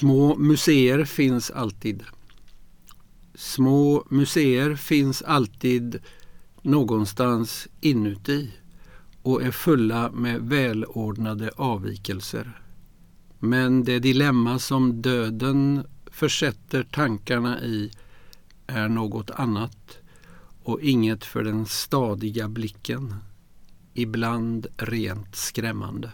Små museer finns alltid. Små museer finns alltid någonstans inuti och är fulla med välordnade avvikelser. Men det dilemma som döden försätter tankarna i är något annat och inget för den stadiga blicken. Ibland rent skrämmande.